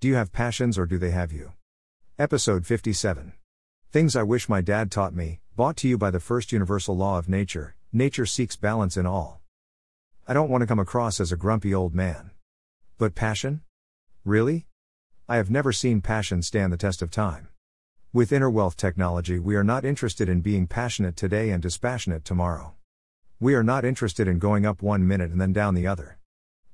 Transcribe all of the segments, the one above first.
Do you have passions or do they have you? Episode 57. Things I Wish My Dad Taught Me, brought to you by the first universal law of nature nature seeks balance in all. I don't want to come across as a grumpy old man. But passion? Really? I have never seen passion stand the test of time. With inner wealth technology, we are not interested in being passionate today and dispassionate tomorrow. We are not interested in going up one minute and then down the other.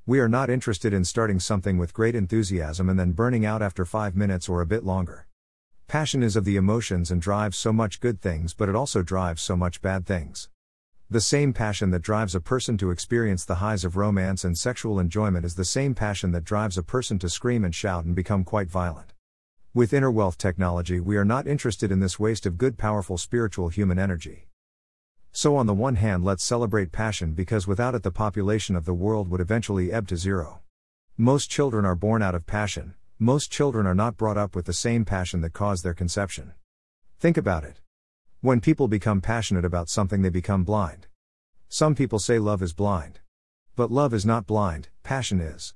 We are not interested in starting something with great enthusiasm and then burning out after five minutes or a bit longer. Passion is of the emotions and drives so much good things, but it also drives so much bad things. The same passion that drives a person to experience the highs of romance and sexual enjoyment is the same passion that drives a person to scream and shout and become quite violent. With inner wealth technology, we are not interested in this waste of good, powerful spiritual human energy. So, on the one hand, let's celebrate passion because without it, the population of the world would eventually ebb to zero. Most children are born out of passion, most children are not brought up with the same passion that caused their conception. Think about it. When people become passionate about something, they become blind. Some people say love is blind. But love is not blind, passion is.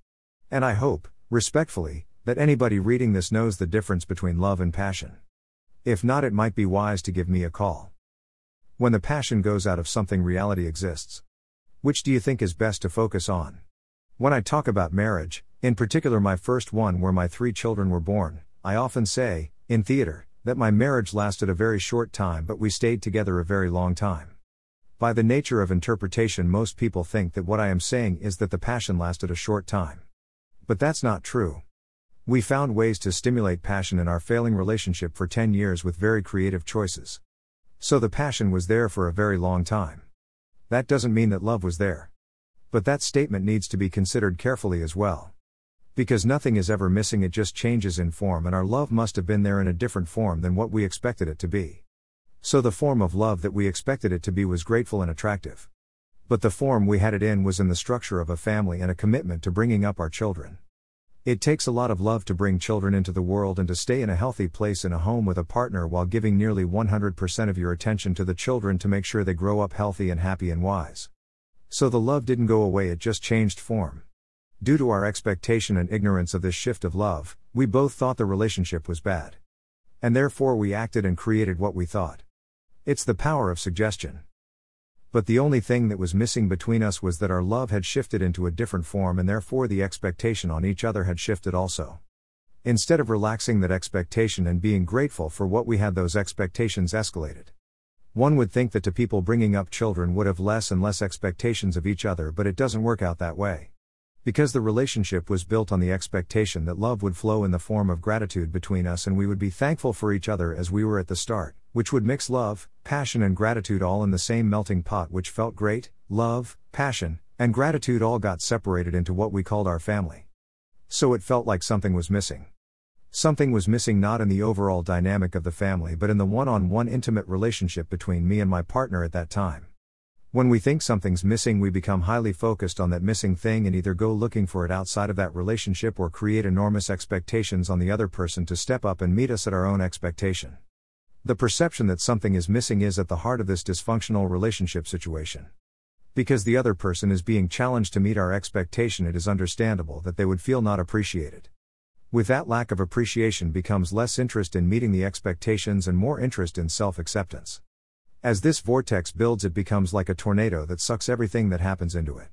And I hope, respectfully, that anybody reading this knows the difference between love and passion. If not, it might be wise to give me a call. When the passion goes out of something, reality exists. Which do you think is best to focus on? When I talk about marriage, in particular my first one where my three children were born, I often say, in theater, that my marriage lasted a very short time but we stayed together a very long time. By the nature of interpretation, most people think that what I am saying is that the passion lasted a short time. But that's not true. We found ways to stimulate passion in our failing relationship for 10 years with very creative choices. So the passion was there for a very long time. That doesn't mean that love was there. But that statement needs to be considered carefully as well. Because nothing is ever missing, it just changes in form, and our love must have been there in a different form than what we expected it to be. So the form of love that we expected it to be was grateful and attractive. But the form we had it in was in the structure of a family and a commitment to bringing up our children. It takes a lot of love to bring children into the world and to stay in a healthy place in a home with a partner while giving nearly 100% of your attention to the children to make sure they grow up healthy and happy and wise. So the love didn't go away, it just changed form. Due to our expectation and ignorance of this shift of love, we both thought the relationship was bad. And therefore we acted and created what we thought. It's the power of suggestion. But the only thing that was missing between us was that our love had shifted into a different form and therefore the expectation on each other had shifted also. Instead of relaxing that expectation and being grateful for what we had, those expectations escalated. One would think that to people bringing up children would have less and less expectations of each other, but it doesn't work out that way. Because the relationship was built on the expectation that love would flow in the form of gratitude between us and we would be thankful for each other as we were at the start, which would mix love, passion, and gratitude all in the same melting pot, which felt great, love, passion, and gratitude all got separated into what we called our family. So it felt like something was missing. Something was missing not in the overall dynamic of the family but in the one on one intimate relationship between me and my partner at that time. When we think something's missing, we become highly focused on that missing thing and either go looking for it outside of that relationship or create enormous expectations on the other person to step up and meet us at our own expectation. The perception that something is missing is at the heart of this dysfunctional relationship situation. Because the other person is being challenged to meet our expectation, it is understandable that they would feel not appreciated. With that lack of appreciation becomes less interest in meeting the expectations and more interest in self acceptance. As this vortex builds, it becomes like a tornado that sucks everything that happens into it.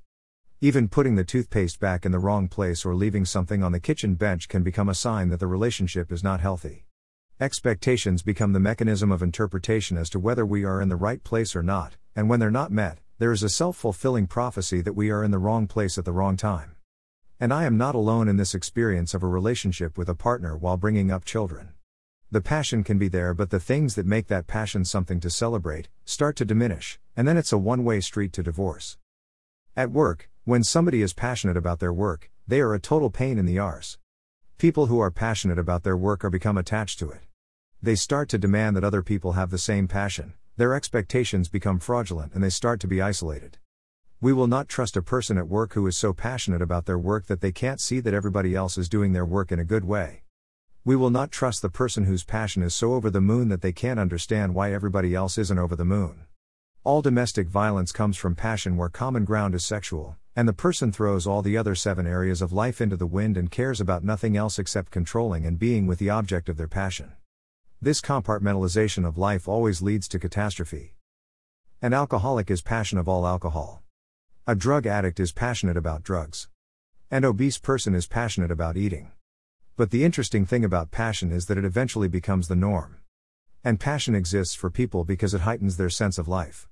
Even putting the toothpaste back in the wrong place or leaving something on the kitchen bench can become a sign that the relationship is not healthy. Expectations become the mechanism of interpretation as to whether we are in the right place or not, and when they're not met, there is a self fulfilling prophecy that we are in the wrong place at the wrong time. And I am not alone in this experience of a relationship with a partner while bringing up children. The passion can be there, but the things that make that passion something to celebrate start to diminish, and then it's a one way street to divorce. At work, when somebody is passionate about their work, they are a total pain in the arse. People who are passionate about their work are become attached to it. They start to demand that other people have the same passion, their expectations become fraudulent, and they start to be isolated. We will not trust a person at work who is so passionate about their work that they can't see that everybody else is doing their work in a good way. We will not trust the person whose passion is so over the moon that they can't understand why everybody else isn't over the moon. All domestic violence comes from passion where common ground is sexual, and the person throws all the other seven areas of life into the wind and cares about nothing else except controlling and being with the object of their passion. This compartmentalization of life always leads to catastrophe. An alcoholic is passion of all alcohol. A drug addict is passionate about drugs. An obese person is passionate about eating. But the interesting thing about passion is that it eventually becomes the norm. And passion exists for people because it heightens their sense of life.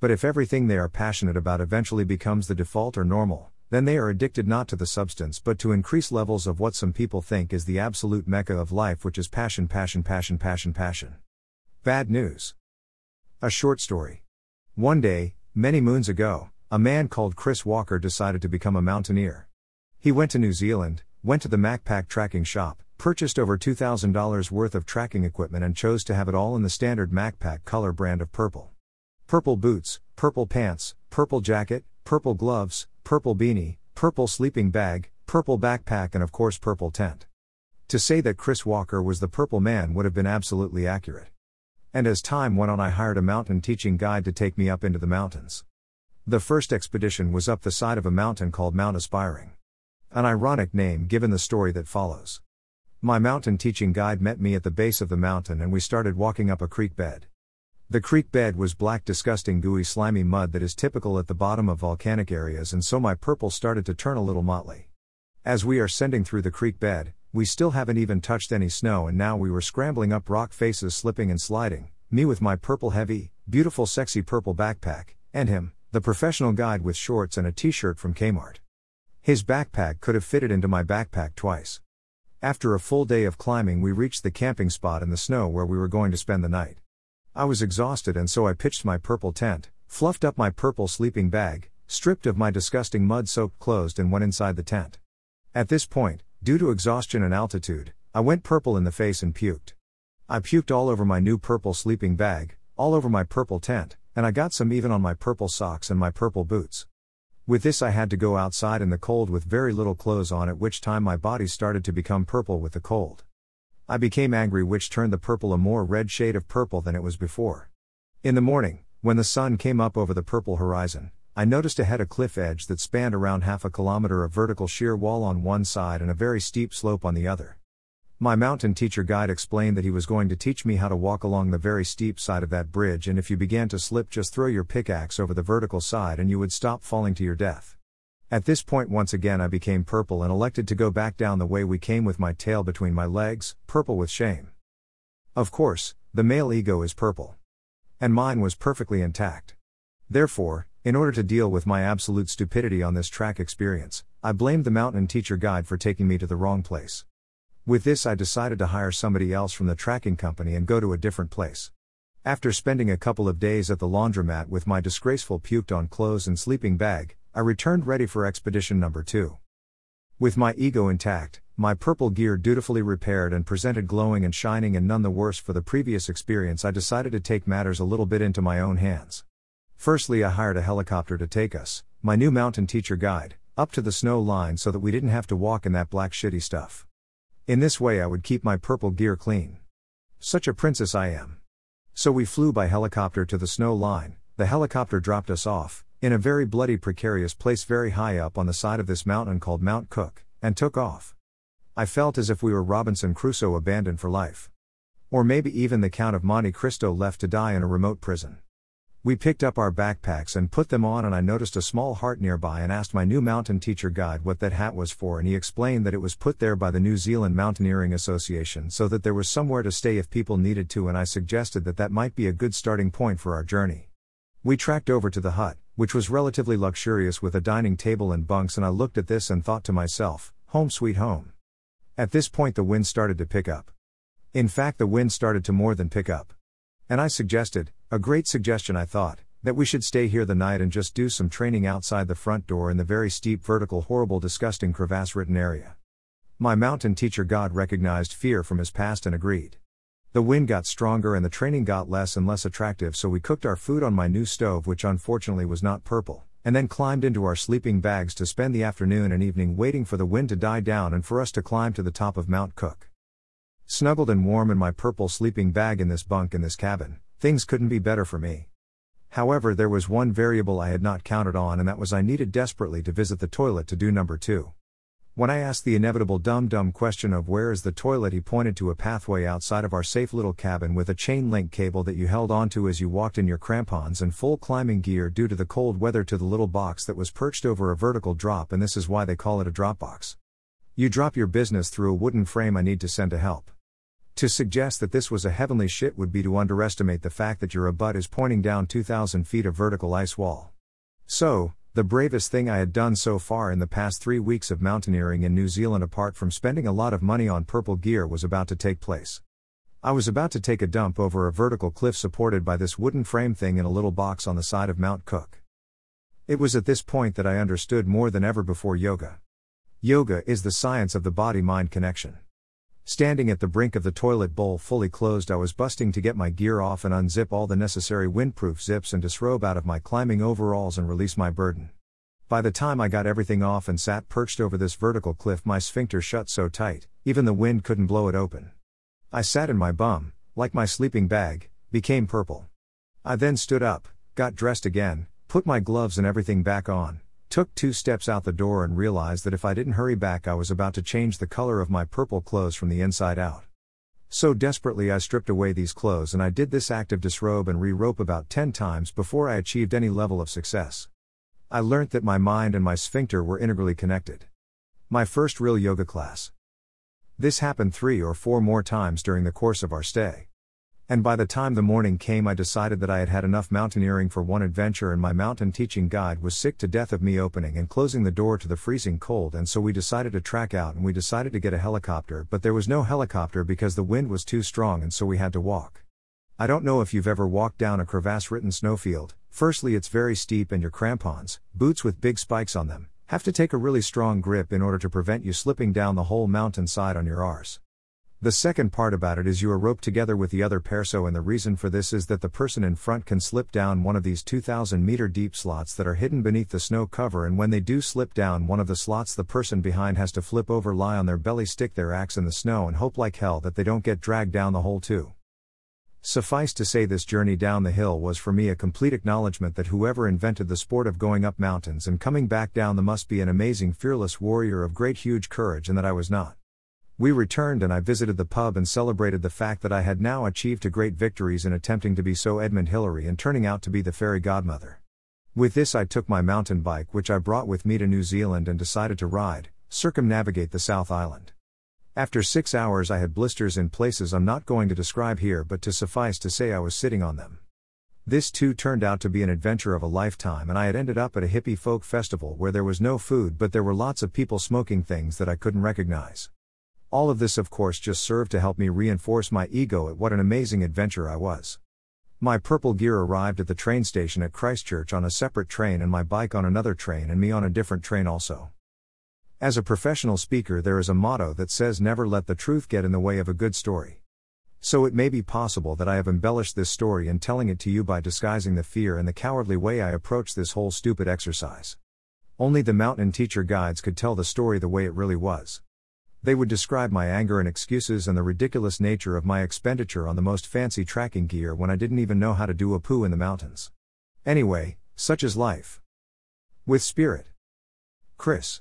But if everything they are passionate about eventually becomes the default or normal, then they are addicted not to the substance but to increased levels of what some people think is the absolute mecca of life, which is passion, passion, passion, passion, passion. Bad news. A short story. One day, many moons ago, a man called Chris Walker decided to become a mountaineer. He went to New Zealand, went to the Macpac tracking shop, purchased over $2,000 worth of tracking equipment, and chose to have it all in the standard Macpac color brand of purple. Purple boots, purple pants, purple jacket, purple gloves, purple beanie, purple sleeping bag, purple backpack, and of course, purple tent. To say that Chris Walker was the purple man would have been absolutely accurate. And as time went on, I hired a mountain teaching guide to take me up into the mountains. The first expedition was up the side of a mountain called Mount Aspiring. An ironic name given the story that follows. My mountain teaching guide met me at the base of the mountain and we started walking up a creek bed. The creek bed was black, disgusting, gooey, slimy mud that is typical at the bottom of volcanic areas, and so my purple started to turn a little motley. As we are sending through the creek bed, we still haven't even touched any snow, and now we were scrambling up rock faces, slipping and sliding, me with my purple, heavy, beautiful, sexy purple backpack, and him, the professional guide with shorts and a t shirt from Kmart. His backpack could have fitted into my backpack twice. After a full day of climbing, we reached the camping spot in the snow where we were going to spend the night. I was exhausted and so I pitched my purple tent, fluffed up my purple sleeping bag, stripped of my disgusting mud soaked clothes, and went inside the tent. At this point, due to exhaustion and altitude, I went purple in the face and puked. I puked all over my new purple sleeping bag, all over my purple tent, and I got some even on my purple socks and my purple boots. With this, I had to go outside in the cold with very little clothes on, at which time my body started to become purple with the cold. I became angry, which turned the purple a more red shade of purple than it was before. In the morning, when the sun came up over the purple horizon, I noticed ahead a cliff edge that spanned around half a kilometer of vertical sheer wall on one side and a very steep slope on the other. My mountain teacher guide explained that he was going to teach me how to walk along the very steep side of that bridge, and if you began to slip, just throw your pickaxe over the vertical side and you would stop falling to your death. At this point, once again, I became purple and elected to go back down the way we came with my tail between my legs, purple with shame. Of course, the male ego is purple. And mine was perfectly intact. Therefore, in order to deal with my absolute stupidity on this track experience, I blamed the mountain teacher guide for taking me to the wrong place. With this, I decided to hire somebody else from the tracking company and go to a different place. After spending a couple of days at the laundromat with my disgraceful puked on clothes and sleeping bag, I returned ready for expedition number two. With my ego intact, my purple gear dutifully repaired and presented glowing and shining and none the worse for the previous experience, I decided to take matters a little bit into my own hands. Firstly, I hired a helicopter to take us, my new mountain teacher guide, up to the snow line so that we didn't have to walk in that black shitty stuff. In this way, I would keep my purple gear clean. Such a princess I am. So we flew by helicopter to the snow line, the helicopter dropped us off, in a very bloody, precarious place very high up on the side of this mountain called Mount Cook, and took off. I felt as if we were Robinson Crusoe abandoned for life. Or maybe even the Count of Monte Cristo left to die in a remote prison. We picked up our backpacks and put them on, and I noticed a small heart nearby and asked my new mountain teacher guide what that hat was for, and he explained that it was put there by the New Zealand Mountaineering Association so that there was somewhere to stay if people needed to, and I suggested that that might be a good starting point for our journey. We tracked over to the hut, which was relatively luxurious with a dining table and bunks, and I looked at this and thought to myself, home sweet home. At this point, the wind started to pick up. In fact, the wind started to more than pick up. And I suggested, a great suggestion I thought, that we should stay here the night and just do some training outside the front door in the very steep, vertical, horrible, disgusting, crevasse ridden area. My mountain teacher God recognized fear from his past and agreed. The wind got stronger and the training got less and less attractive, so we cooked our food on my new stove, which unfortunately was not purple, and then climbed into our sleeping bags to spend the afternoon and evening waiting for the wind to die down and for us to climb to the top of Mount Cook. Snuggled and warm in my purple sleeping bag in this bunk in this cabin, things couldn't be better for me. However, there was one variable I had not counted on, and that was I needed desperately to visit the toilet to do number two. When I asked the inevitable dumb dumb question of where is the toilet, he pointed to a pathway outside of our safe little cabin with a chain link cable that you held onto as you walked in your crampons and full climbing gear due to the cold weather to the little box that was perched over a vertical drop, and this is why they call it a drop box. You drop your business through a wooden frame I need to send to help. To suggest that this was a heavenly shit would be to underestimate the fact that your butt is pointing down 2,000 feet of vertical ice wall. So, the bravest thing I had done so far in the past three weeks of mountaineering in New Zealand, apart from spending a lot of money on purple gear, was about to take place. I was about to take a dump over a vertical cliff supported by this wooden frame thing in a little box on the side of Mount Cook. It was at this point that I understood more than ever before yoga. Yoga is the science of the body mind connection. Standing at the brink of the toilet bowl fully closed, I was busting to get my gear off and unzip all the necessary windproof zips and disrobe out of my climbing overalls and release my burden. By the time I got everything off and sat perched over this vertical cliff, my sphincter shut so tight, even the wind couldn't blow it open. I sat in my bum, like my sleeping bag, became purple. I then stood up, got dressed again, put my gloves and everything back on, took two steps out the door and realized that if I didn't hurry back, I was about to change the color of my purple clothes from the inside out. So desperately, I stripped away these clothes and I did this act of disrobe and re rope about 10 times before I achieved any level of success. I learnt that my mind and my sphincter were integrally connected. My first real yoga class. This happened three or four more times during the course of our stay. And by the time the morning came, I decided that I had had enough mountaineering for one adventure, and my mountain teaching guide was sick to death of me opening and closing the door to the freezing cold. And so we decided to track out and we decided to get a helicopter, but there was no helicopter because the wind was too strong, and so we had to walk. I don't know if you've ever walked down a crevasse ridden snowfield. Firstly, it's very steep, and your crampons, boots with big spikes on them, have to take a really strong grip in order to prevent you slipping down the whole mountainside on your arse. The second part about it is you are roped together with the other pair, so, and the reason for this is that the person in front can slip down one of these 2,000 meter deep slots that are hidden beneath the snow cover, and when they do slip down one of the slots, the person behind has to flip over, lie on their belly, stick their axe in the snow, and hope like hell that they don't get dragged down the hole, too. Suffice to say, this journey down the hill was for me a complete acknowledgement that whoever invented the sport of going up mountains and coming back down them must be an amazing, fearless warrior of great, huge courage, and that I was not. We returned and I visited the pub and celebrated the fact that I had now achieved a great victories in attempting to be so Edmund Hillary and turning out to be the fairy godmother. With this, I took my mountain bike, which I brought with me to New Zealand, and decided to ride, circumnavigate the South Island. After six hours, I had blisters in places I'm not going to describe here, but to suffice to say, I was sitting on them. This too turned out to be an adventure of a lifetime, and I had ended up at a hippie folk festival where there was no food, but there were lots of people smoking things that I couldn't recognize. All of this, of course, just served to help me reinforce my ego at what an amazing adventure I was. My purple gear arrived at the train station at Christchurch on a separate train, and my bike on another train, and me on a different train also. As a professional speaker, there is a motto that says never let the truth get in the way of a good story. So it may be possible that I have embellished this story in telling it to you by disguising the fear and the cowardly way I approached this whole stupid exercise. Only the mountain teacher guides could tell the story the way it really was. They would describe my anger and excuses and the ridiculous nature of my expenditure on the most fancy tracking gear when I didn't even know how to do a poo in the mountains. Anyway, such is life. With Spirit. Chris.